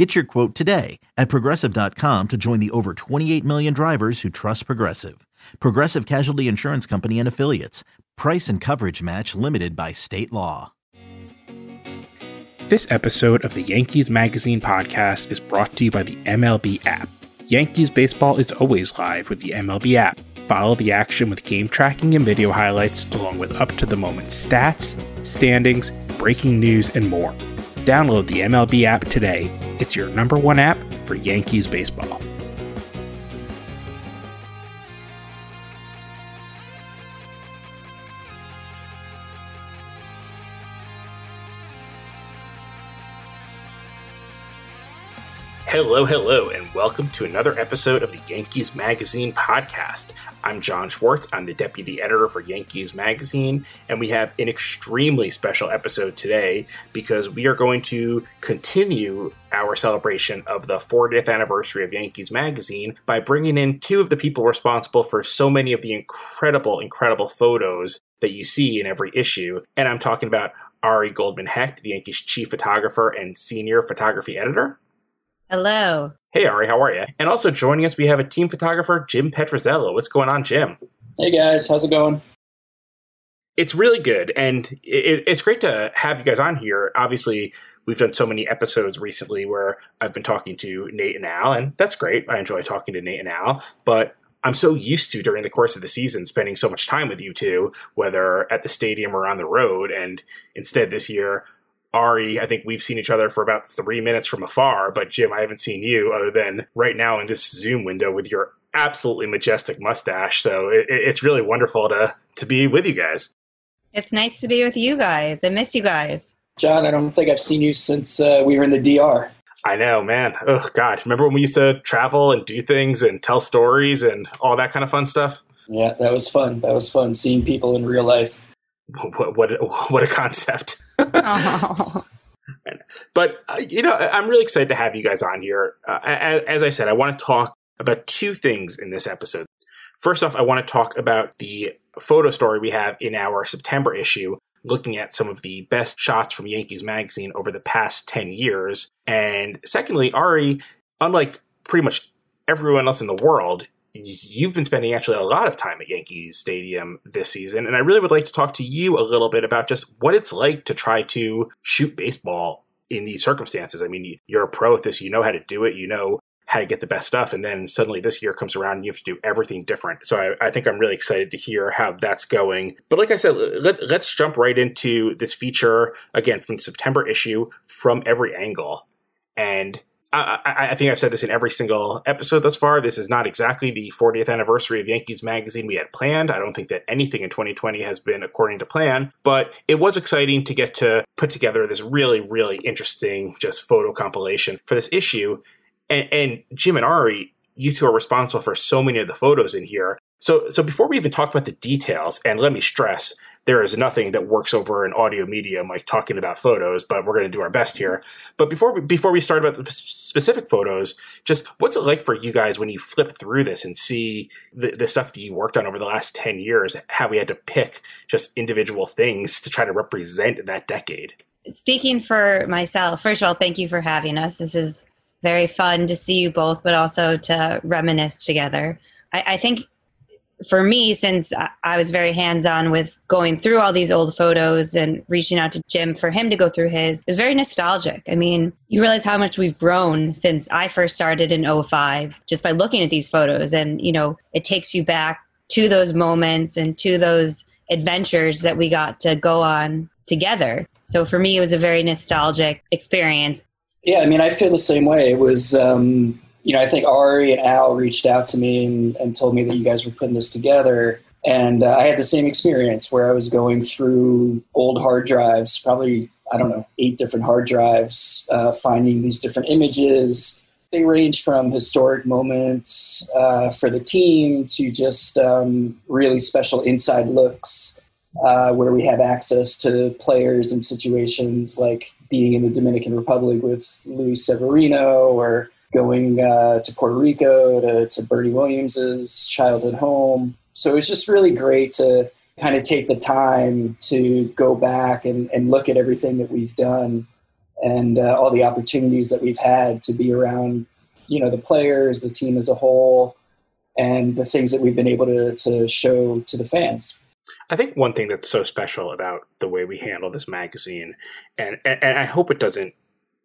Get your quote today at progressive.com to join the over 28 million drivers who trust Progressive. Progressive Casualty Insurance Company and Affiliates. Price and coverage match limited by state law. This episode of the Yankees Magazine podcast is brought to you by the MLB app. Yankees baseball is always live with the MLB app. Follow the action with game tracking and video highlights, along with up to the moment stats, standings, breaking news, and more. Download the MLB app today. It's your number one app for Yankees baseball. Hello, hello, and welcome to another episode of the Yankees Magazine podcast. I'm John Schwartz. I'm the deputy editor for Yankees Magazine, and we have an extremely special episode today because we are going to continue our celebration of the 40th anniversary of Yankees Magazine by bringing in two of the people responsible for so many of the incredible, incredible photos that you see in every issue. And I'm talking about Ari Goldman Hecht, the Yankees chief photographer and senior photography editor. Hello. Hey, Ari, how are you? And also joining us, we have a team photographer, Jim Petrozzello. What's going on, Jim? Hey, guys. How's it going? It's really good. And it, it's great to have you guys on here. Obviously, we've done so many episodes recently where I've been talking to Nate and Al, and that's great. I enjoy talking to Nate and Al. But I'm so used to during the course of the season spending so much time with you two, whether at the stadium or on the road. And instead, this year, Ari, I think we've seen each other for about three minutes from afar, but Jim, I haven't seen you other than right now in this Zoom window with your absolutely majestic mustache. So it, it's really wonderful to to be with you guys. It's nice to be with you guys. I miss you guys. John, I don't think I've seen you since uh, we were in the DR. I know, man. Oh God, remember when we used to travel and do things and tell stories and all that kind of fun stuff? Yeah, that was fun. That was fun seeing people in real life. What what, what a concept! oh. But uh, you know, I'm really excited to have you guys on here. Uh, as, as I said, I want to talk about two things in this episode. First off, I want to talk about the photo story we have in our September issue, looking at some of the best shots from Yankees magazine over the past 10 years. And secondly, Ari, unlike pretty much everyone else in the world, you've been spending actually a lot of time at Yankees Stadium this season, and I really would like to talk to you a little bit about just what it's like to try to shoot baseball in these circumstances. I mean, you're a pro at this, you know how to do it, you know how to get the best stuff, and then suddenly this year comes around and you have to do everything different. So I, I think I'm really excited to hear how that's going. But like I said, let, let's jump right into this feature again from the September issue from every angle. And I, I, think I've said this in every single episode thus far. This is not exactly the 40th anniversary of Yankees magazine we had planned. I don't think that anything in 2020 has been according to plan, but it was exciting to get to put together this really, really interesting just photo compilation for this issue. And, and Jim and Ari, you two are responsible for so many of the photos in here. So, so before we even talk about the details, and let me stress, there is nothing that works over an audio medium like talking about photos, but we're going to do our best here. But before we, before we start about the specific photos, just what's it like for you guys when you flip through this and see the, the stuff that you worked on over the last 10 years, how we had to pick just individual things to try to represent that decade? Speaking for myself, first of all, thank you for having us. This is very fun to see you both, but also to reminisce together. I, I think for me, since I was very hands on with going through all these old photos and reaching out to Jim for him to go through his, is very nostalgic. I mean, you realize how much we've grown since I first started in 05 just by looking at these photos. And, you know, it takes you back to those moments and to those adventures that we got to go on together. So for me, it was a very nostalgic experience. Yeah, I mean, I feel the same way. It was, um, you know, I think Ari and Al reached out to me and, and told me that you guys were putting this together. And uh, I had the same experience where I was going through old hard drives, probably, I don't know, eight different hard drives, uh, finding these different images, they range from historic moments uh, for the team to just um, really special inside looks uh, where we have access to players in situations like being in the Dominican Republic with Luis Severino or going uh, to Puerto Rico to, to Bernie Williams's childhood home. So it was just really great to kind of take the time to go back and, and look at everything that we've done and uh, all the opportunities that we've had to be around, you know, the players, the team as a whole, and the things that we've been able to, to show to the fans. I think one thing that's so special about the way we handle this magazine, and and, I hope it doesn't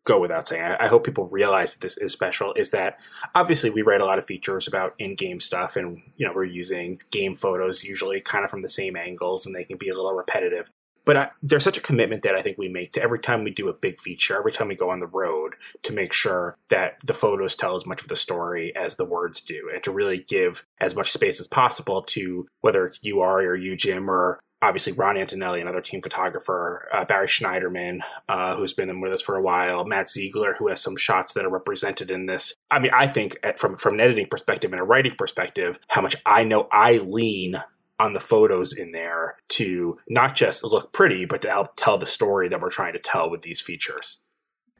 go without saying. I, hope people realize this is special. Is that obviously we write a lot of features about in-game stuff, and you know we're using game photos usually kind of from the same angles, and they can be a little repetitive. But I, there's such a commitment that I think we make to every time we do a big feature, every time we go on the road, to make sure that the photos tell as much of the story as the words do, and to really give as much space as possible to whether it's you, Ari, or you, Jim, or obviously Ron Antonelli, another team photographer, uh, Barry Schneiderman, uh, who's been with us for a while, Matt Ziegler, who has some shots that are represented in this. I mean, I think at, from from an editing perspective and a writing perspective, how much I know I lean on the photos in there to not just look pretty, but to help tell the story that we're trying to tell with these features.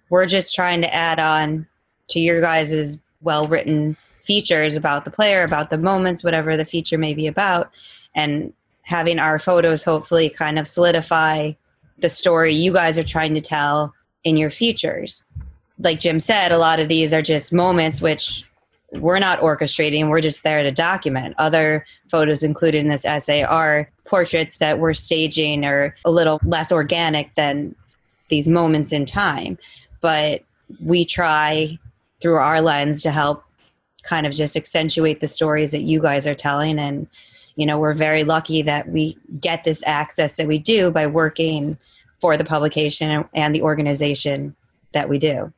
We're just trying to add on to your guys' well written features about the player, about the moments, whatever the feature may be about, and having our photos hopefully kind of solidify the story you guys are trying to tell in your features. Like Jim said, a lot of these are just moments which we're not orchestrating, we're just there to document. Other photos included in this essay are portraits that we're staging or a little less organic than these moments in time. But we try through our lens to help kind of just accentuate the stories that you guys are telling. And, you know, we're very lucky that we get this access that we do by working for the publication and the organization that we do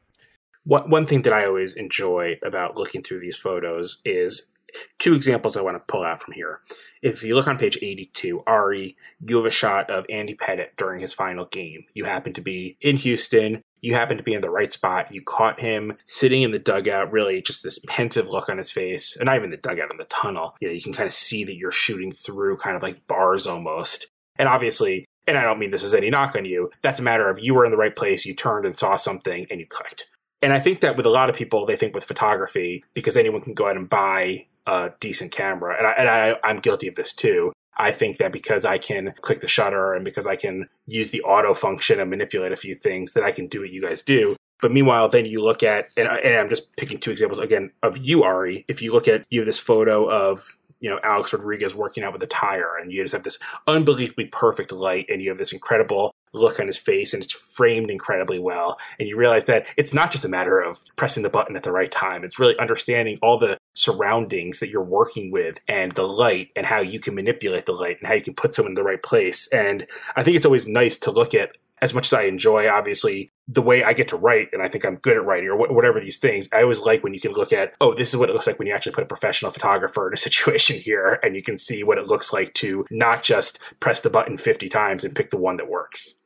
one, thing that I always enjoy about looking through these photos is two examples I want to pull out from here. If you look on page 82, Ari, you have a shot of Andy Pettitte during his final game. You happen to be in Houston. You happen to be in the right spot. You caught him sitting in the dugout, really just this pensive look on his face, and not even the dugout in the tunnel. You know, you can kind of see that you're shooting through kind of like bars almost. And obviously, and I don't mean this as any knock on you, that's a matter of you were in the right place, you turned and saw something, and you clicked. And I think that with a lot of people, they think with photography, because anyone can go out and buy a decent camera, and, I, and I, I'm guilty of this too. I think that because I can click the shutter and because I can use the auto function and manipulate a few things, that I can do what you guys do. But meanwhile, then you look at, and, and I'm just picking two examples again of you, Ari. If you look at you have this photo of you know Alex Rodriguez working out with a tire, and you just have this unbelievably perfect light, and you have this incredible look on his face and it's framed incredibly well. And you realize that it's not just a matter of pressing the button at the right time, it's really understanding all the surroundings that you're working with and the light and how you can manipulate the light and how you can put someone in the right place. And I think it's always nice to look at as much as I enjoy, obviously, the way I get to write, and I think I'm good at writing or whatever these things, I always like when you can look at, oh, this is what it looks like when you actually put a professional photographer in a situation here, and you can see what it looks like to not just press the button 50 times and pick the one that works.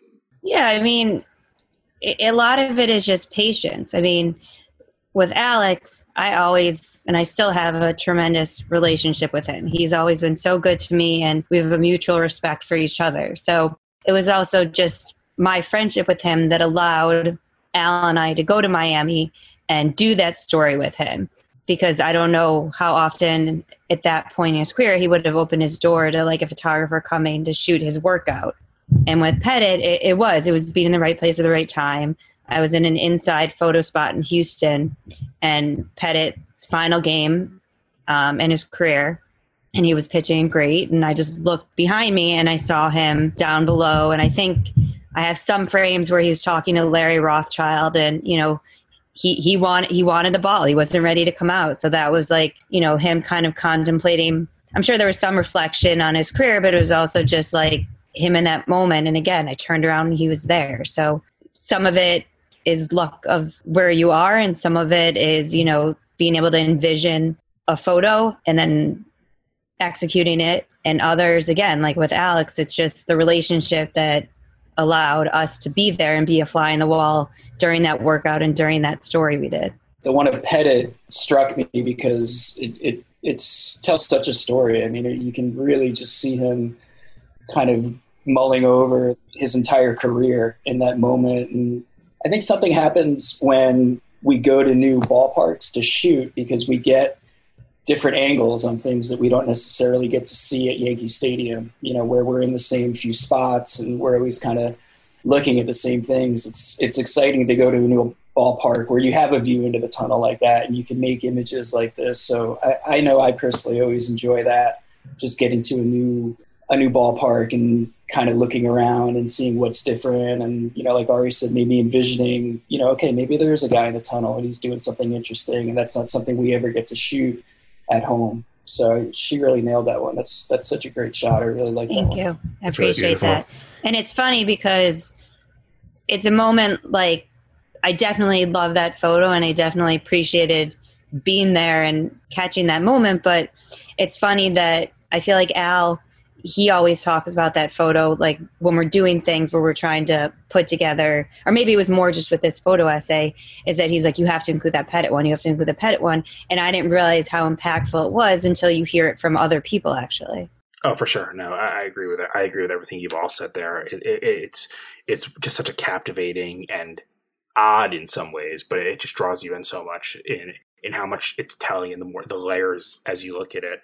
Yeah, I mean, a lot of it is just patience. I mean, with Alex, I always, and I still have a tremendous relationship with him. He's always been so good to me, and we have a mutual respect for each other. So it was also just my friendship with him that allowed Al and I to go to Miami and do that story with him. Because I don't know how often at that point in his career he would have opened his door to like a photographer coming to shoot his workout. And with Pettitte, it, it was. It was being in the right place at the right time. I was in an inside photo spot in Houston, and Pettitte's final game um, in his career, and he was pitching great. And I just looked behind me and I saw him down below. And I think I have some frames where he was talking to Larry Rothschild, and you know, he he wanted he wanted the ball. He wasn't ready to come out. So that was like you know him kind of contemplating. I'm sure there was some reflection on his career, but it was also just like him in that moment. And again, I turned around and he was there. So some of it is luck of where you are, and some of it is, you know, being able to envision a photo and then executing it. And others, again, like with Alex, it's just the relationship that allowed us to be there and be a fly in the wall during that workout and during that story we did. the one of Pettitte struck me because it, it tells such a story. I mean, you can really just see him kind of mulling over his entire career in that moment. And I think something happens when we go to new ballparks to shoot because we get different angles on things that we don't necessarily get to see at Yankee Stadium, you know, where we're in the same few spots and we're always kind of looking at the same things. It's it's exciting to go to a new ballpark where you have a view into the tunnel like that and you can make images like this. So I, I know I personally always enjoy that, just getting to a new a new ballpark and kind of looking around and seeing what's different and you know like ari said maybe envisioning you know okay maybe there's a guy in the tunnel and he's doing something interesting and that's not something we ever get to shoot at home. So she really nailed that one. That's that's such a great shot. I really like that. thank you. I appreciate really that. And it's funny because it's a moment like i definitely love that photo and i definitely appreciated being there and catching that moment but it's funny that i feel like al he always talks about that photo like when we're doing things where we're trying to put together or maybe it was more just with this photo essay is that he's like you have to include that Pettitte one you have to include the Pettitte one. And i didn't realize how impactful it was until you hear it from other people actually. Oh for sure. No i, I agree with it. I agree with everything you've all said there. It, it, it's it's just such a captivating and odd in some ways but it just draws you in so much in in how much it's telling and the more the layers as you look at it.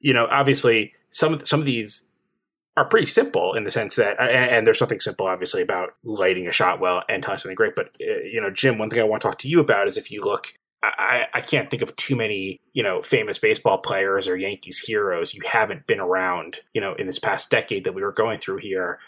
You know obviously some of some of these are pretty simple in the sense that, and there's something simple, obviously, about lighting a shot well and telling something great. But uh, you know, Jim, one thing I want to talk to you about is if you look, I, I can't think of too many, you know, famous baseball players or Yankees heroes you haven't been around, you know, in this past decade that we were going through here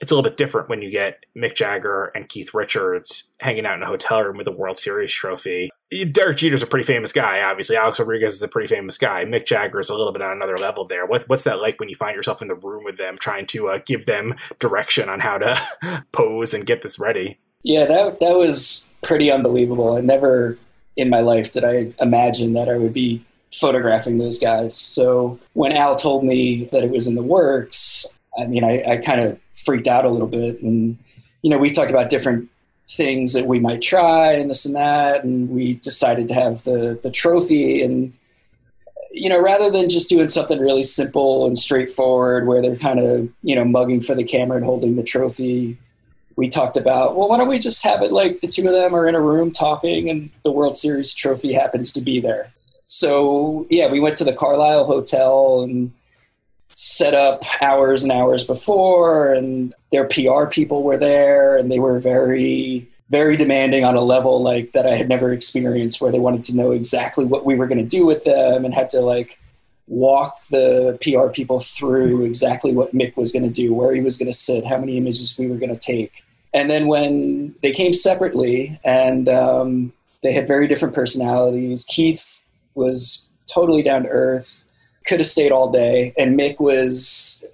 it's a little bit different when you get Mick Jagger and Keith Richards hanging out in a hotel room with a World Series trophy. Derek Jeter's a pretty famous guy, obviously. Alex Rodriguez is a pretty famous guy. Mick Jagger is a little bit on another level there. What, what's that like when you find yourself in the room with them, trying to uh, give them direction on how to pose and get this ready? Yeah, that that was pretty unbelievable. I never in my life did I imagine that I would be photographing those guys. So when Al told me that it was in the works, I mean, I, I kind of freaked out a little bit. And, you know, we talked about different things that we might try and this and that. And we decided to have the, the trophy. And, you know, rather than just doing something really simple and straightforward where they're kind of, you know, mugging for the camera and holding the trophy, we talked about, well, why don't we just have it like the two of them are in a room talking and the World Series trophy happens to be there. So, yeah, we went to the Carlyle Hotel and set up hours and hours before, and their PR people were there, and they were very very demanding on a level like that I had never experienced where they wanted to know exactly what we were going to do with them and had to like walk the PR people through exactly what Mick was going to do, where he was going to sit, how many images we were going to take. And then when they came separately and um, they had very different personalities, Keith was totally down to earth could have stayed all day. And Mick was,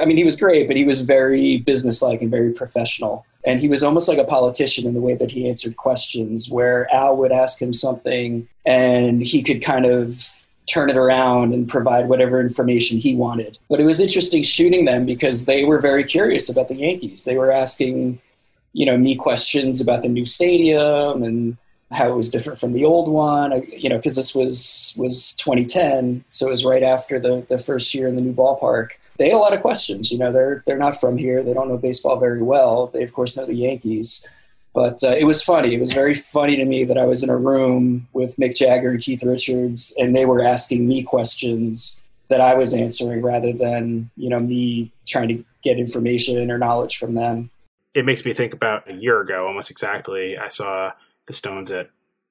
I mean, he was great, but he was very businesslike and very professional. And he was almost like a politician in the way that he answered questions, where Al would ask him something and he could kind of turn it around and provide whatever information he wanted. But it was interesting shooting them because they were very curious about the Yankees. They were asking, you know, me questions about the new stadium and how it was different from the old one. You know, because this was was 2010, so it was right after the the first year in the new ballpark. They had a lot of questions. You know, they're they're not from here. They don't know baseball very well. They of course know the Yankees. But uh, it was funny. It was very funny to me that I was in a room with Mick Jagger and Keith Richards, and they were asking me questions that I was answering rather than you know me trying to get information or knowledge from them. It makes me think about a year ago, almost exactly. I saw the Stones at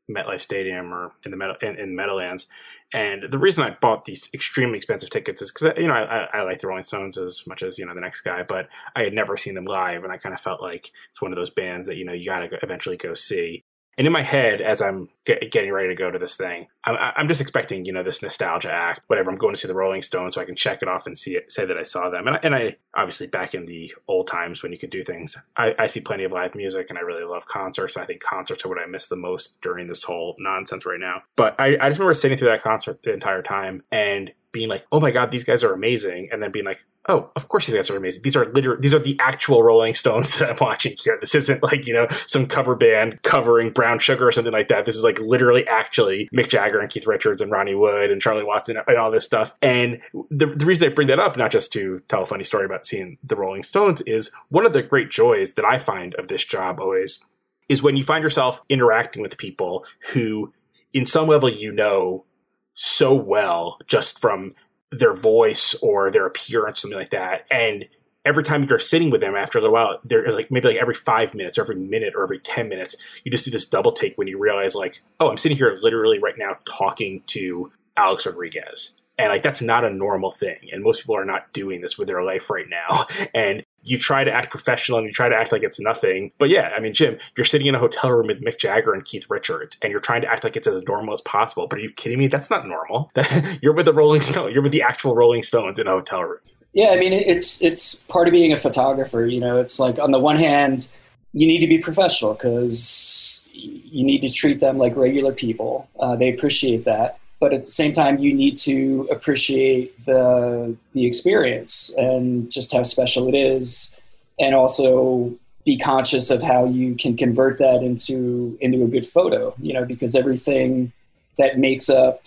MetLife Stadium or in the in, in Meadowlands. And the reason I bought these extremely expensive tickets is because you know I, I, like the Rolling Stones as much as you know the next guy, but I had never seen them live, and I kind of felt like it's one of those bands that you know you got to eventually go see. And in my head, as I'm get, getting ready to go to this thing, I'm, I'm, just expecting, you know, this nostalgia act, whatever. I'm going to see the Rolling Stones so I can check it off and see it, say that I saw them. And I, and I obviously back in the old times when you could do things, I, I see plenty of live music and I really love concerts. I think concerts are what I miss the most during this whole nonsense right now. But I, I just remember sitting through that concert the entire time and being like, "Oh my god, these guys are amazing," and then being like, "Oh, of course these guys are amazing. These are literally these are the actual Rolling Stones that I'm watching here. This isn't like you know some cover band covering Brown Sugar or something like that. This is like literally actually Mick Jagger and Keith Richards and Ronnie Wood and Charlie Watson and all this stuff." And the the reason I bring that up, not just to tell a funny story about seeing the Rolling Stones, is one of the great joys that I find of this job always is when you find yourself interacting with people who, in some level, you know so well just from their voice or their appearance, something like that. And every time you're sitting with them after a little while, there's like maybe like every five minutes or every minute or every 10 minutes, you just do this double take when you realize, like, oh, I'm sitting here literally right now talking to Alex Rodriguez. And like that's not a normal thing. And most people are not doing this with their life right now. And you try to act professional and you try to act like it's nothing. But yeah, I mean, Jim, you're sitting in a hotel room with Mick Jagger and Keith Richards, and you're trying to act like it's as normal as possible. But are you kidding me? That's not normal. you're with the Rolling Stone. You're with the actual Rolling Stones in a hotel room. Yeah, I mean, it's it's part of being a photographer. You know, it's like on the one hand, you need to be professional because you need to treat them like regular people. Uh, they appreciate that but at the same time you need to appreciate the the experience and just how special it is and also be conscious of how you can convert that into into a good photo you know because everything that makes up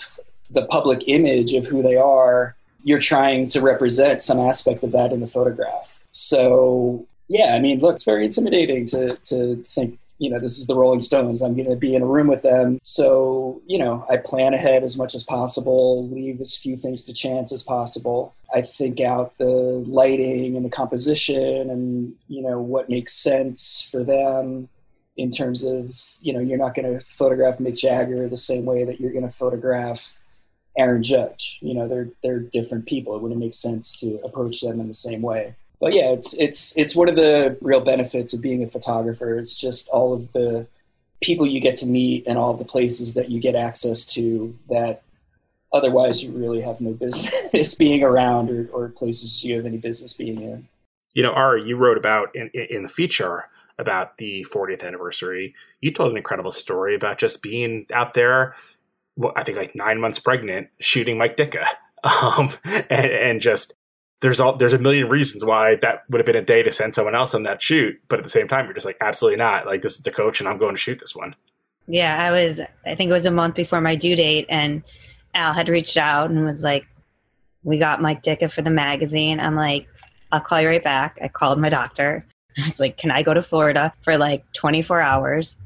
the public image of who they are you're trying to represent some aspect of that in the photograph. So yeah i mean look it's very intimidating to to think you know, this is the Rolling Stones. I'm going to be in a room with them. So, you know, I plan ahead as much as possible, leave as few things to chance as possible. I think out the lighting and the composition and, you know, what makes sense for them in terms of, you know, you're not going to photograph Mick Jagger the same way that you're going to photograph Aaron Judge. You know, they're, they're different people. It wouldn't make sense to approach them in the same way but yeah, it's it's it's one of the real benefits of being a photographer. It's just all of the people you get to meet and all of the places that you get access to that otherwise you really have no business being around or, or places you have any business being in. You know, Ari, you wrote about in, in the feature about the 40th anniversary. You told an incredible story about just being out there, well, I think like nine months pregnant, shooting Mike Ditka. Um, and, and, just there's all there's a million reasons why that would have been a day to send someone else on that shoot, but at the same time, you're just like, absolutely not. Like this is the coach, and I'm going to shoot this one. Yeah, I was. I think it was a month before my due date, and Al had reached out and was like, "We got Mike Ditka for the magazine." I'm like, "I'll call you right back." I called my doctor. I was like, "Can I go to Florida for like 24 hours?"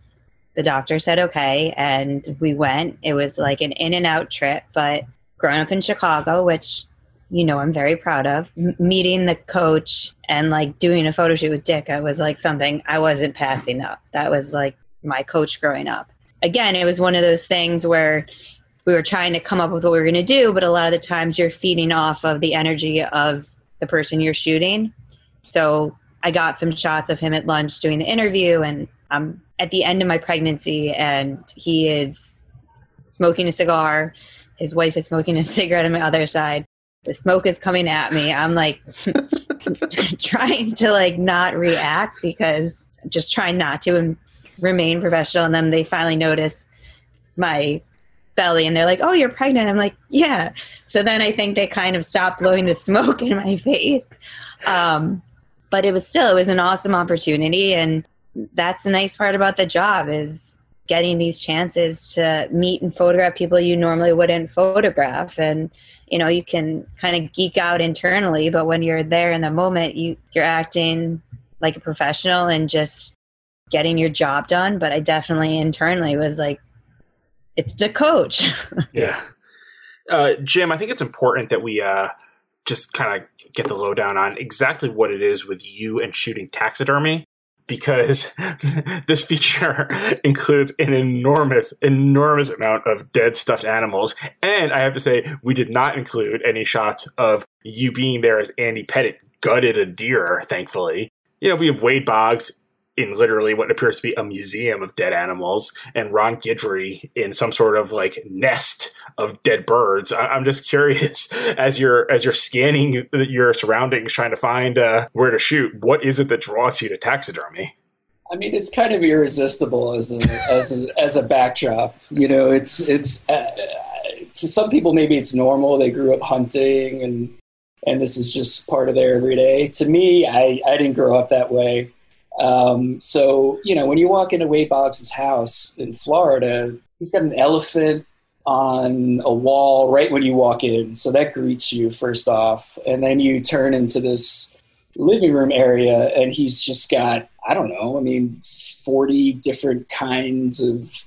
The doctor said okay, and we went. It was like an in and out trip, but growing up in Chicago, which you know I'm very proud of. M- meeting the coach and like doing a photo shoot with Ditka was like something I wasn't passing up. That was like my coach growing up. Again, it was one of those things where we were trying to come up with what we were going to do, but a lot of the times you're feeding off of the energy of the person you're shooting. So I got some shots of him at lunch doing the interview, and I'm at the end of my pregnancy, and he is smoking a cigar. His wife is smoking a cigarette on my other side the smoke is coming at me. I'm like trying to like not react because just trying not to and remain professional. And then they finally notice my belly and they're like, "Oh, you're pregnant." I'm like, "Yeah." So then I think they kind of stopped blowing the smoke in my face. Um, but it was still it was an awesome opportunity, and that's the nice part about the job is getting these chances to meet and photograph people you normally wouldn't photograph. And you know you can kind of geek out internally but when you're there in the moment you you're acting like a professional and just getting your job done. But i definitely internally was like it's the coach. Yeah. Uh, jim i think it's important that we uh, just kind of get the lowdown on exactly what it is with you and shooting taxidermy because this feature includes an enormous, enormous amount of dead stuffed animals. And I have to say, we did not include any shots of you being there as Andy Pettitte gutted a deer, thankfully. You know, we have Wade Boggs in literally what appears to be a museum of dead animals, and Ron Guidry in some sort of like nest of dead birds. I- am just curious as you're as you're scanning your surroundings, trying to find uh, where to shoot. What is it that draws you to taxidermy? I mean, it's kind of irresistible as a as a, as a backdrop. You know, it's it's uh, to some people maybe it's normal. They grew up hunting and and this is just part of their everyday. To me, I, I didn't grow up that way. Um, so, you know, when you walk into Wade Boggs' house in Florida, he's got an elephant on a wall right when you walk in. So that greets you first off. And then you turn into this living room area and he's just got, I don't know, I mean, 40 different kinds of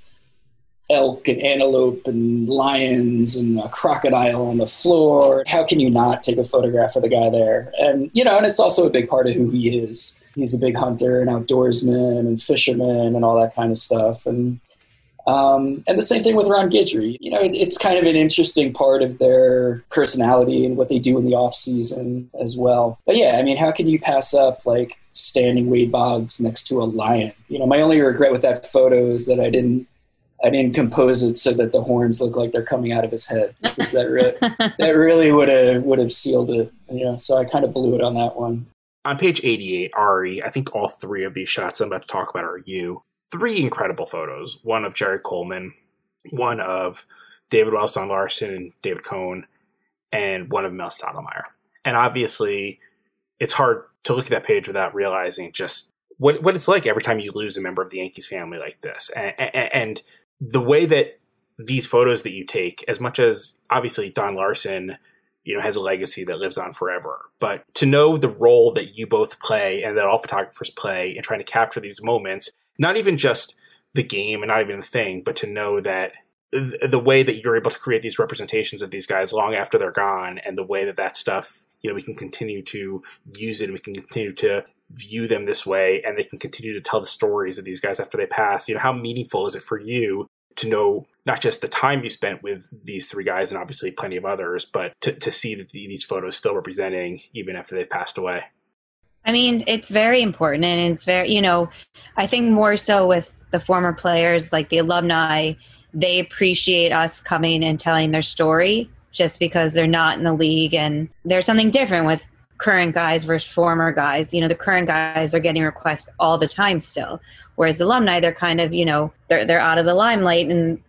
elk and antelope and lions and a crocodile on the floor. How can you not take a photograph of the guy there? And, you know, and it's also a big part of who he is. He's a big hunter and outdoorsman and fisherman and all that kind of stuff. And, um, and the same thing with Ron Guidry. You know, it, it's kind of an interesting part of their personality and what they do in the off season as well. But yeah, I mean, how can you pass up like standing Wade Boggs next to a lion? You know, my only regret with that photo is that I didn't I didn't compose it so that the horns look like they're coming out of his head because that really that really would have would have sealed it. You know, so I kind of blew it on that one. On page 88, Ari, I think all three of these shots I'm about to talk about are you. Three incredible photos. One of Jerry Coleman, one of David Wells, Don Larsen and David Cone, and one of Mel Stottlemyre. And obviously, it's hard to look at that page without realizing just what what it's like every time you lose a member of the Yankees family like this. And, and, and the way that these photos that you take, as much as obviously Don Larsen, you know, has a legacy that lives on forever, but to know the role that you both play and that all photographers play in trying to capture these moments, not even just the game and not even the thing, but to know that the way that you're able to create these representations of these guys long after they're gone and the way that that stuff you know we can continue to use it and we can continue to view them this way and they can continue to tell the stories of these guys after they pass. You know how meaningful is it for you to know not just the time you spent with these three guys and obviously plenty of others but to, to see that these photos still representing even after they've passed away. I mean it's very important and it's very you know i think more so with the former players like the alumni they appreciate us coming and telling their story just because they're not in the league and there's something different with current guys versus former guys. You know, the current guys are getting requests all the time still, whereas alumni they're kind of you know they're they're out of the limelight and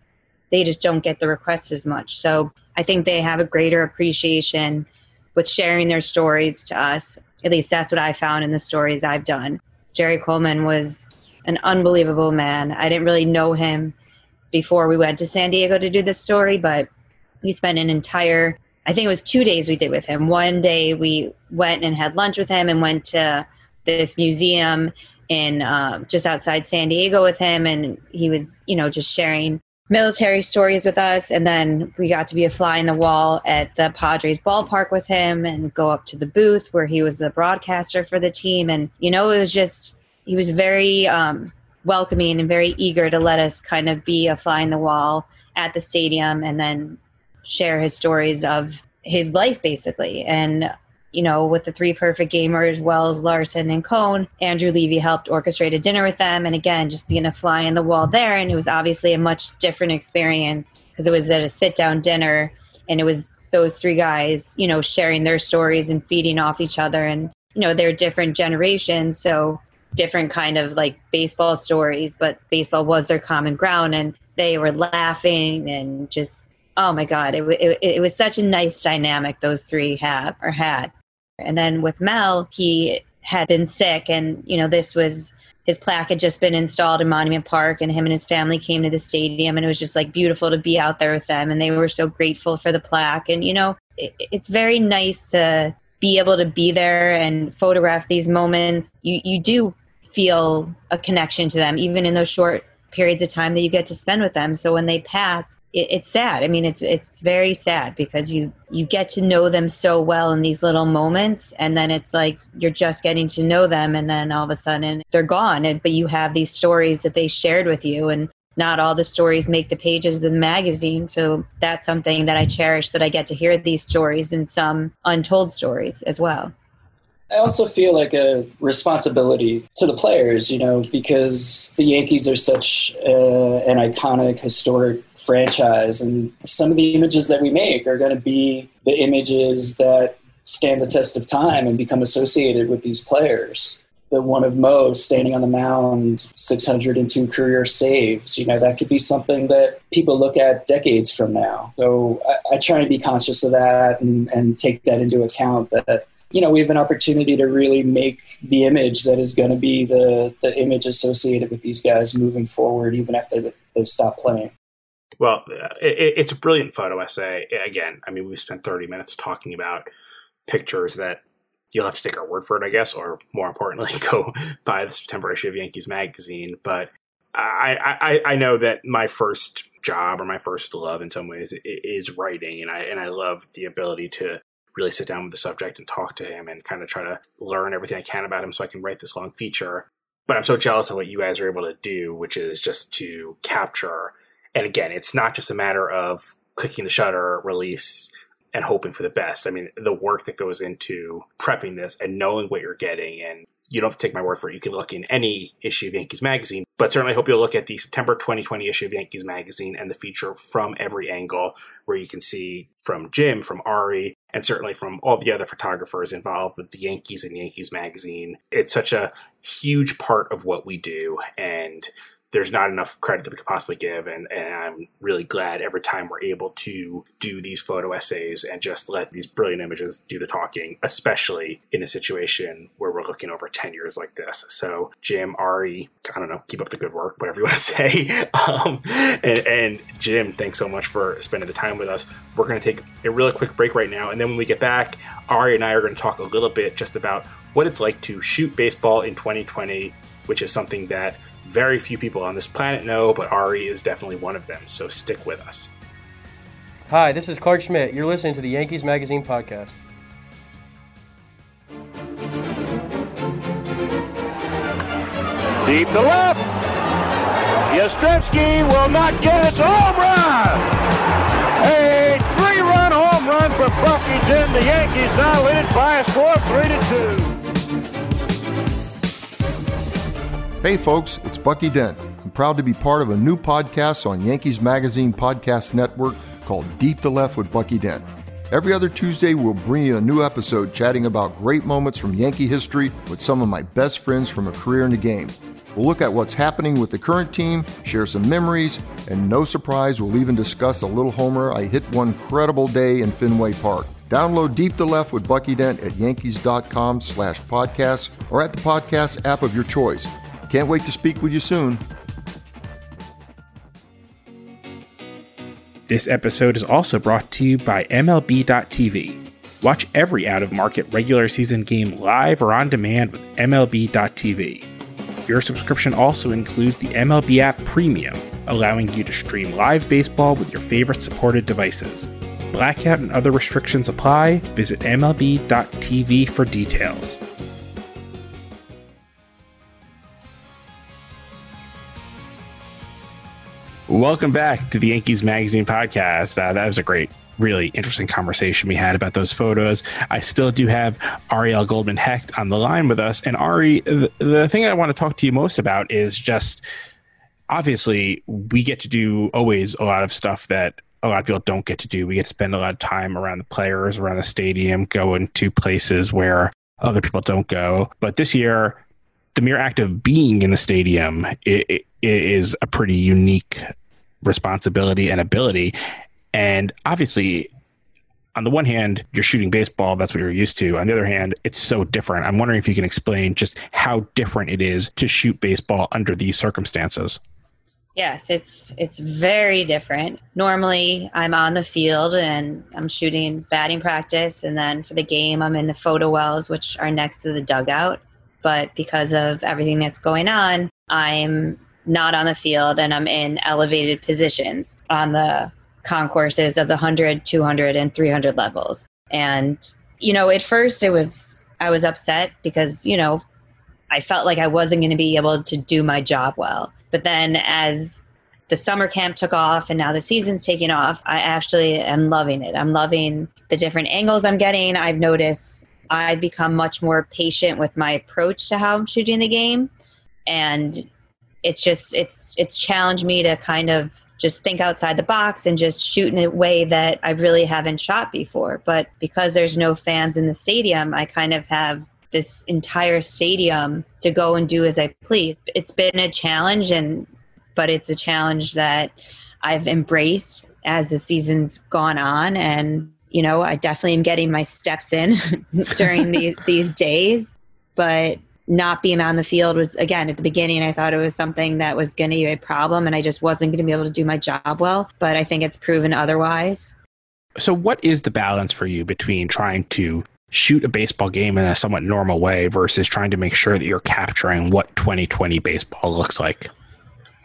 they just don't get the requests as much. So I think they have a greater appreciation with sharing their stories to us. At least that's what I found in the stories I've done. Jerry Coleman was an unbelievable man. I didn't really know him before we went to San Diego to do this story, but we spent an entire I think it was two days we did with him. One day we went and had lunch with him and went to this museum in um, just outside San Diego with him, and he was, you know, just sharing military stories with us. And then we got to be a fly in the wall at the Padres ballpark with him and go up to the booth where he was the broadcaster for the team. And, you know, it was just, he was very um, welcoming and very eager to let us kind of be a fly in the wall at the stadium and then share his stories of his life basically. And you know with the three perfect gamers wells Larsen and cone andrew levy helped orchestrate a dinner with them. And again just being a fly in the wall there. And it was obviously a much different experience because it was at a sit down dinner. And it was those three guys you know sharing their stories and feeding off each other. And you know they're different generations so different kind of like baseball stories. But baseball was their common ground. And they were laughing and just oh my god it, it, it was such a nice dynamic those three have or had. And then with mel he had been sick and you know this was his plaque had just been installed in monument park and him and his family came to the stadium and it was just like beautiful to be out there with them and they were so grateful for the plaque. And you know it, it's very nice to be able to be there and photograph these moments. You you do feel a connection to them even in those short periods of time that you get to spend with them. So when they pass, it, it's sad. I mean, it's it's very sad because you you get to know them so well in these little moments, and then it's like you're just getting to know them, and then all of a sudden they're gone. And but you have these stories that they shared with you, and not all the stories make the pages of the magazine. So that's something that I cherish that I get to hear these stories and some untold stories as well. I also feel like a responsibility to the players, you know, because the Yankees are such uh, an iconic, historic franchise, and some of the images that we make are going to be the images that stand the test of time and become associated with these players. the one of Mo standing on the mound, 602 career saves. You know, that could be something that people look at decades from now. So I, I try and be conscious of that and, and take that into account that, you know, we have an opportunity to really make the image that is going to be the, the image associated with these guys moving forward, even after they, stop playing. Well, uh, it, it's a brilliant photo essay. Again, I mean, we spent 30 minutes talking about pictures that you'll have to take our word for it, I guess, or more importantly, go buy the September issue of Yankees Magazine. But I, I, I know that my first job or my first love in some ways is writing, and I and I love the ability to really sit down with the subject and talk to him and kind of try to learn everything I can about him so I can write this long feature. But I'm so jealous of what you guys are able to do, which is just to capture. And again, it's not just a matter of clicking the shutter, release, and hoping for the best. I mean, the work that goes into prepping this and knowing what you're getting and you don't have to take my word for it. You can look in any issue of Yankees Magazine, but certainly hope you'll look at the September 2020 issue of Yankees Magazine and the feature from every angle where you can see from Jim, from Ari, and certainly from all the other photographers involved with the Yankees and Yankees Magazine. It's such a huge part of what we do. And there's not enough credit that we could possibly give. And, and I'm really glad every time we're able to do these photo essays and just let these brilliant images do the talking, especially in a situation where we're looking over 10 years like this. So, Jim, Ari, I don't know, keep up the good work, whatever you want to say. Um, and, and Jim, thanks so much for spending the time with us. We're going to take a really quick break right now. And then when we get back, Ari and I are going to talk a little bit just about what it's like to shoot baseball in 2020, which is something that very few people on this planet know, but Ari is definitely one of them, so stick with us. Hi, this is Clarke Schmidt. You're listening to the Yankees Magazine podcast. Deep to left. Yastrzemski will not get it. home run. A three-run home run for Bucky Dent. The Yankees now lead it by a score of three to two. Hey, folks, it's Bucky Dent. I'm proud to be part of a new podcast on Yankees Magazine Podcast Network called Deep to Left with Bucky Dent. Every other Tuesday, we'll bring you a new episode chatting about great moments from Yankee history with some of my best friends from a career in the game. We'll look at what's happening with the current team, share some memories, and no surprise, we'll even discuss a little homer I hit one credible day in Fenway Park. Download Deep to Left with Bucky Dent at yankees.com slash podcasts or at the podcast app of your choice. Can't wait to speak with you soon. This episode is also brought to you by MLB.tv. Watch every out of market regular season game live or on demand with MLB.tv. Your subscription also includes the MLB app Premium, allowing you to stream live baseball with your favorite supported devices. Blackout and other restrictions apply. Visit MLB.tv for details. Welcome back to the Yankees Magazine podcast. Uh, that was a great, really interesting conversation we had about those photos. I still do have Ariele Goldman Hecht on the line with us. And Ari, the, the thing I want to talk to you most about is just obviously we get to do always a lot of stuff that a lot of people don't get to do. We get to spend a lot of time around the players, around the stadium, going to places where other people don't go. But this year, the mere act of being in the stadium it, it is a pretty unique responsibility and ability. And obviously, on the one hand, you're shooting baseball, that's what you're used to. On the other hand, it's so different. I'm wondering if you can explain just how different it is to shoot baseball under these circumstances. Yes, it's it's very different. Normally, I'm on the field and I'm shooting batting practice and then for the game I'm in the photo wells which are next to the dugout. But because of everything that's going on, I'm not on the field and I'm in elevated positions on the concourses of the 100, 200, and 300 levels. And, you know, at first it was, I was upset because, you know, I felt like I wasn't going to be able to do my job well. But then as the summer camp took off and now the season's taking off, I actually am loving it. I'm loving the different angles I'm getting. I've noticed I've become much more patient with my approach to how I'm shooting the game. And it's just it's it's challenged me to kind of just think outside the box and just shoot in a way that I really haven't shot before. But because there's no fans in the stadium, I kind of have this entire stadium to go and do as I please. It's been a challenge and but it's a challenge that I've embraced as the season's gone on and you know, I definitely am getting my steps in during these these days, but not being on the field was again at the beginning I thought it was something that was going to be a problem and I just wasn't going to be able to do my job well, but I think it's proven otherwise. So what is the balance for you between trying to shoot a baseball game in a somewhat normal way versus trying to make sure that you're capturing what 2020 baseball looks like?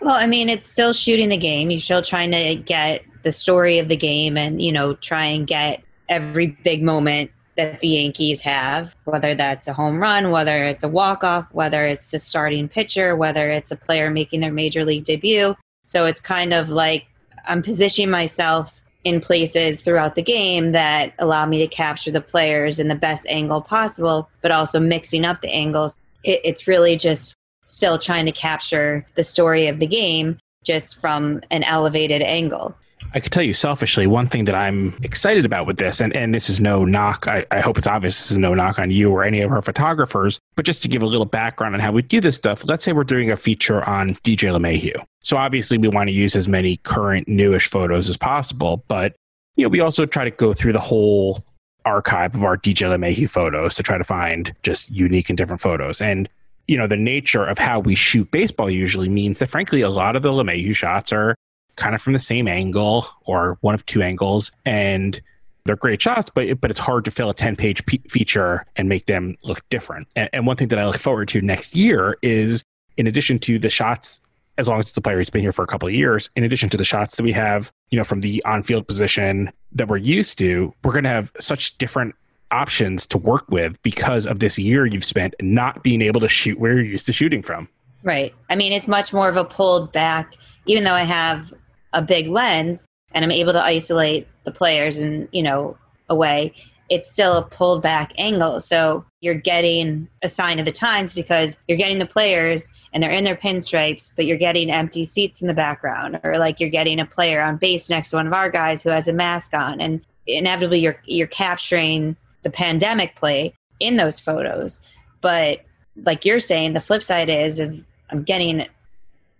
Well, I mean, it's still shooting the game. You're still trying to get the story of the game and, you know, try and get every big moment that the Yankees have, whether that's a home run, whether it's a walk off, whether it's a starting pitcher, whether it's a player making their major league debut. So it's kind of like I'm positioning myself in places throughout the game that allow me to capture the players in the best angle possible, but also mixing up the angles. It, it's really just still trying to capture the story of the game just from an elevated angle. I could tell you selfishly, one thing that I'm excited about with this, and, and this is no knock, I, I hope it's obvious this is no knock on you or any of our photographers, but just to give a little background on how we do this stuff, let's say we're doing a feature on DJ LeMahieu. So obviously we want to use as many current newish photos as possible, but you know, we also try to go through the whole archive of our DJ LeMahieu photos to try to find just unique and different photos. And you know, the nature of how we shoot baseball usually means that frankly a lot of the LeMahieu shots are kind of from the same angle or one of two angles. And they're great shots but but it's hard to fill a 10 page feature and make them look different. And, and, one thing that i look forward to next year is in addition to the shots as long as it's a player who's been here for a couple of years in addition to the shots that we have you know from the on-field position that we're used to we're going to have such different options to work with because of this year you've spent not being able to shoot where you're used to shooting from. Right. I mean it's much more of a pulled back even though i have a big lens and I'm able to isolate the players in, you know, a way, it's still a pulled back angle. So you're getting a sign of the times because you're getting the players and they're in their pinstripes, but you're getting empty seats in the background, or like you're getting a player on base next to one of our guys who has a mask on. And inevitably you're you're capturing the pandemic play in those photos. But like you're saying, the flip side is is I'm getting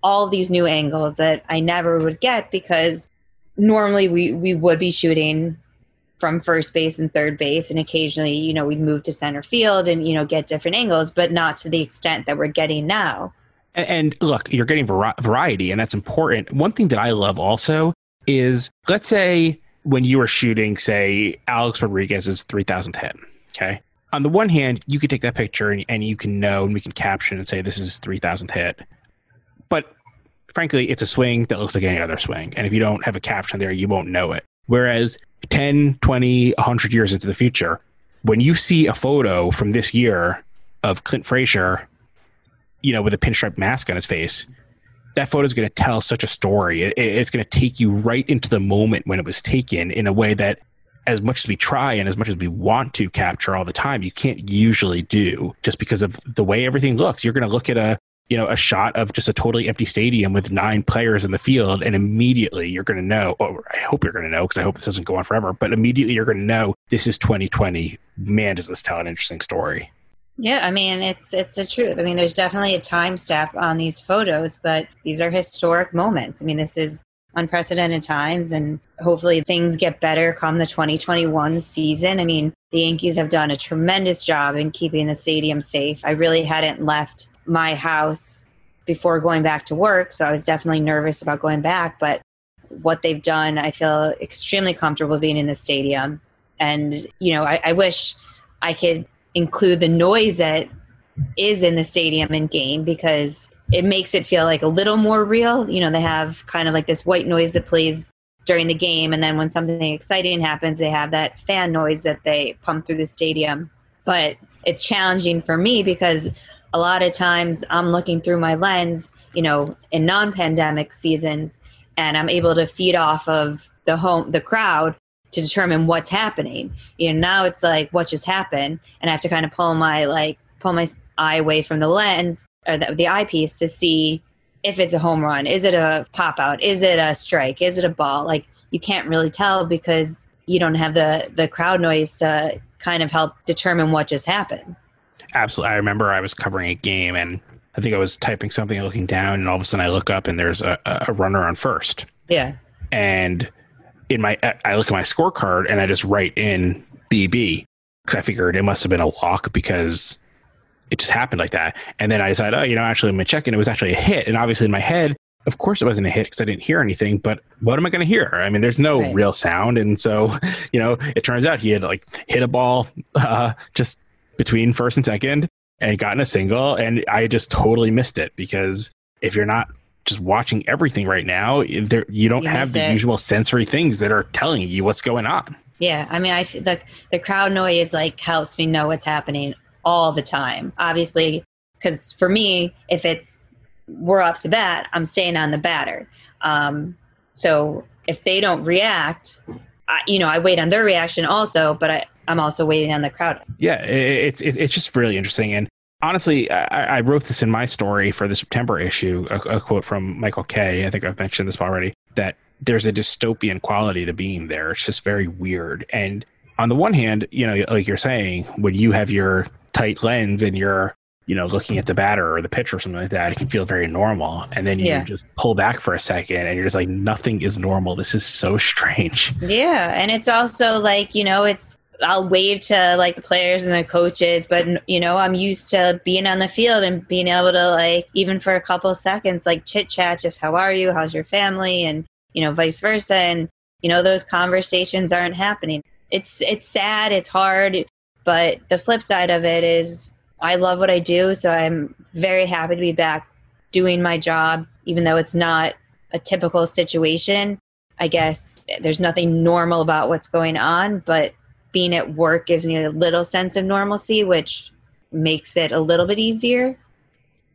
all these new angles that I never would get because normally we, we would be shooting from first base and third base and occasionally you know we'd move to center field and you know get different angles but not to the extent that we're getting now. And, and look you're getting variety and that's important. One thing that i love also is let's say when you were shooting say alex rodriguez's 3000th hit okay? On the one hand you could take that picture and, and you can know and we can caption and say this is 3000th hit but frankly, it's a swing that looks like any other swing. And if you don't have a caption there, you won't know it. Whereas 10, 20, 100 years into the future, when you see a photo from this year of Clint Frazier, you know, with a pinstripe mask on his face, that photo is going to tell such a story. It, it's going to take you right into the moment when it was taken in a way that, as much as we try and as much as we want to capture all the time, you can't usually do just because of the way everything looks. You're going to look at a you know, a shot of just a totally empty stadium with nine players in the field, and immediately you're going to know, or I hope you're going to know, because I hope this doesn't go on forever, but immediately you're going to know this is 2020. Man, does this tell an interesting story. Yeah, I mean, it's it's the truth. I mean, there's definitely a time step on these photos, but these are historic moments. I mean, this is unprecedented times, and hopefully things get better come the 2021 season. I mean, the Yankees have done a tremendous job in keeping the stadium safe. I really hadn't left my house before going back to work. So I was definitely nervous about going back. But what they've done, I feel extremely comfortable being in the stadium. And, you know, I, I wish I could include the noise that is in the stadium in game because it makes it feel like a little more real. You know, they have kind of like this white noise that plays during the game. And then when something exciting happens, they have that fan noise that they pump through the stadium. But it's challenging for me because a lot of times I'm looking through my lens, you know, in non-pandemic seasons, and I'm able to feed off of the home, the crowd to determine what's happening. You know, now it's like what just happened, and I have to kind of pull my like pull my eye away from the lens or the, the eyepiece to see if it's a home run, is it a pop out, is it a strike, is it a ball? Like you can't really tell because you don't have the the crowd noise to kind of help determine what just happened. Absolutely. I remember I was covering a game and I think I was typing something, looking down, and all of a sudden I look up and there's a, a runner on first. Yeah. And in my, I look at my scorecard and I just write in BB because I figured it must have been a walk because it just happened like that. And then I decided, oh, you know, actually, I'm going to check, and it was actually a hit. And obviously, in my head, of course, it wasn't a hit because I didn't hear anything. But what am I going to hear? I mean, there's no right. real sound, and so you know, it turns out he had like hit a ball uh, just between first and second, and gotten a single, and I just totally missed it because if you're not just watching everything right now, there you don't you have the it. usual sensory things that are telling you what's going on. Yeah, I mean, I the the crowd noise like helps me know what's happening all the time. Obviously, because for me, if it's we're up to bat, I'm staying on the batter. Um, so if they don't react, I, you know, I wait on their reaction also, but I, I'm also waiting on the crowd. Yeah, it's it, it's just really interesting. And honestly, I, I, wrote this in my story for the September issue, a, a, quote from Michael Kay. I think I've mentioned this already. That there's a dystopian quality to being there. It's just very weird. And on the one hand, you know, like you're saying, when you have your tight lens and you're, you know, looking at the batter or the pitch or something like that, it can feel very normal. And then you yeah. just pull back for a second and you're just like, nothing is normal. This is so strange. Yeah. And it's also like, you know, it's, I'll wave to like the players and the coaches, but you know, I'm used to being on the field and being able to like, even for a couple seconds, like chit chat, just how are you? How's your family? And, you know, vice versa. And, you know, those conversations aren't happening it's it's sad, it's hard, but the flip side of it is I love what I do, so I'm very happy to be back doing my job, even though it's not a typical situation. I guess there's nothing normal about what's going on, but being at work gives me a little sense of normalcy, which makes it a little bit easier.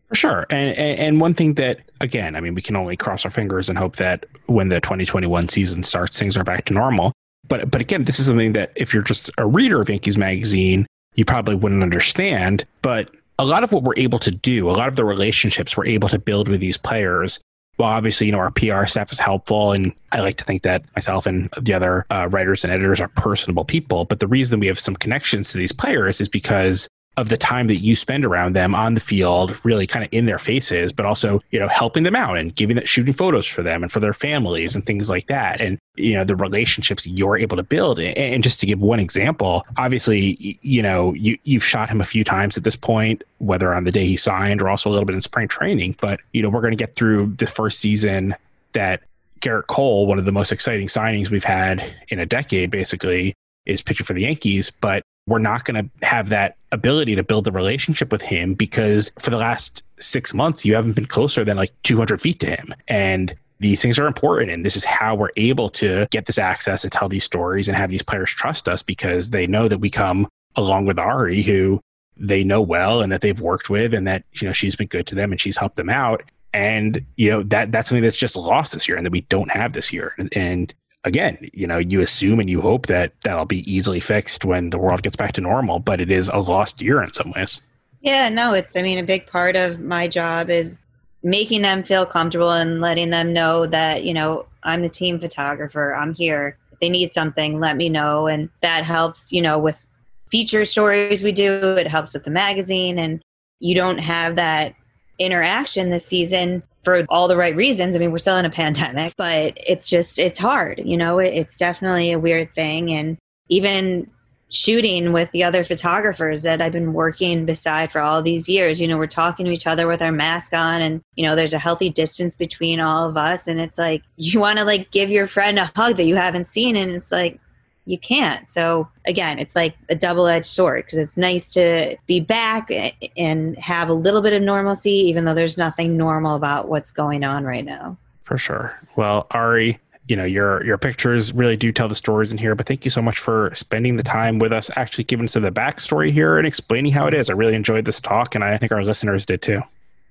For sure. And, and one thing that, again, I mean, we can only cross our fingers and hope that when the 2021 season starts, things are back to normal. But but again, this is something that if you're just a reader of Yankees magazine, you probably wouldn't understand. But a lot of what we're able to do, a lot of the relationships we're able to build with these players, well, obviously, you know, our PR staff is helpful. And I like to think that myself and the other uh, writers and editors are personable people. But the reason we have some connections to these players is because of the time that you spend around them on the field, really kind of in their faces, but also, you know, helping them out and giving that shooting photos for them and for their families and things like that. And, you know, the relationships you're able to build. And just to give one example, obviously, you know, you, you've shot him a few times at this point, whether on the day he signed or also a little bit in spring training. But, you know, we're going to get through the first season that Gerrit Cole, one of the most exciting signings we've had in a decade, basically, is pitching for the Yankees. But we're not going to have that ability to build a relationship with him because for the last six months, you haven't been closer than like 200 feet to him. And these things are important. And this is how we're able to get this access and tell these stories and have these players trust us because they know that we come along with Ari, who they know well and that they've worked with and that, you know, she's been good to them and she's helped them out. And, you know, that that's something that's just lost this year and that we don't have this year. And, and again, you know, you assume and you hope that that'll be easily fixed when the world gets back to normal, but it is a lost year in some ways. Yeah, no, it's, I mean, a big part of my job is making them feel comfortable and letting them know that, you know, I'm the team photographer, I'm here. If they need something, let me know. And that helps, you know, with feature stories we do, it helps with the magazine. And you don't have that interaction this season for all the right reasons. I mean, we're still in a pandemic, but it's just, it's hard. You know, it's definitely a weird thing. And even shooting with the other photographers that I've been working beside for all these years, you know, we're talking to each other with our mask on and, you know, there's a healthy distance between all of us. And it's like, you want to like give your friend a hug that you haven't seen. And it's like, you can't. So again, it's like a double-edged sword because it's nice to be back and have a little bit of normalcy, even though there's nothing normal about what's going on right now. For sure. Well, Ari, you know your your pictures really do tell the stories in here. But thank you so much for spending the time with us, actually giving us the backstory here and explaining how it is. I really enjoyed this talk, and I think our listeners did too.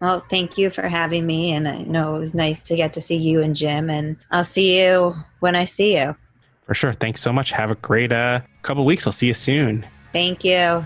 Well, thank you for having me, and I know it was nice to get to see you and Jim. And I'll see you when I see you. For sure. Thanks so much. Have a great uh, couple weeks. I'll see you soon. Thank you.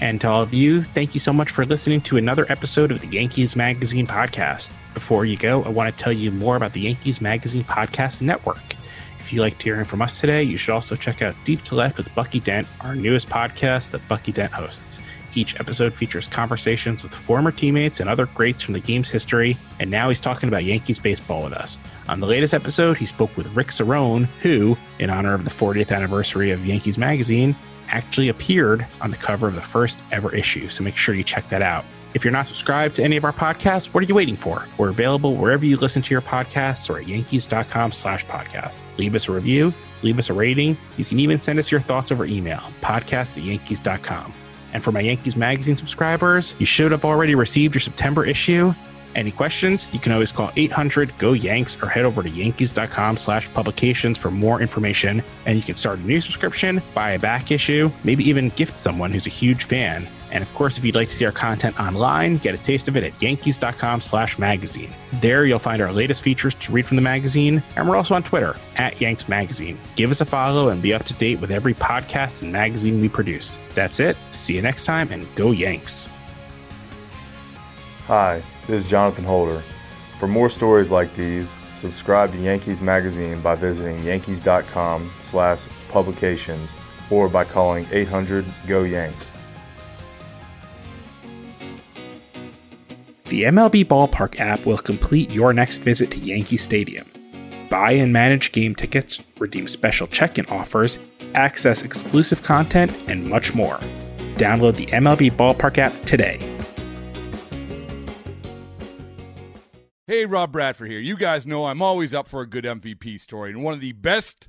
And to all of you, thank you so much for listening to another episode of the Yankees Magazine podcast. Before you go, I want to tell you more about the Yankees Magazine Podcast Network. If you liked hearing from us today, you should also check out Deep to Left with Bucky Dent, our newest podcast that Bucky Dent hosts. Each episode features conversations with former teammates and other greats from the game's history, and now he's talking about Yankees baseball with us. On the latest episode, he spoke with Rick Cerone, who, in honor of the 40th anniversary of Yankees Magazine, actually appeared on the cover of the first ever issue, so make sure you check that out. If you're not subscribed to any of our podcasts, what are you waiting for? We're available wherever you listen to your podcasts or at yankees.com slash podcast. Leave us a review, leave us a rating. You can even send us your thoughts over email, podcast at yankees.com. And for my Yankees Magazine subscribers, you should have already received your September issue. Any questions? You can always call 800 GO YANKS or head over to yankees.com slash publications for more information. And you can start a new subscription, buy a back issue, maybe even gift someone who's a huge fan. And of course, if you'd like to see our content online, get a taste of it at yankees.com slash magazine. There you'll find our latest features to read from the magazine, and we're also on Twitter at Yanks Magazine. Give us a follow and be up to date with every podcast and magazine we produce. That's it. See you next time and go Yanks. Hi, this is Jonathan Holder. For more stories like these, subscribe to Yankees Magazine by visiting yankees.com slash publications or by calling 800 GO YANKS. The MLB Ballpark app will complete your next visit to Yankee Stadium. Buy and manage game tickets, redeem special check in offers, access exclusive content, and much more. Download the MLB Ballpark app today. Hey, Rob Bradford here. You guys know I'm always up for a good MVP story, and one of the best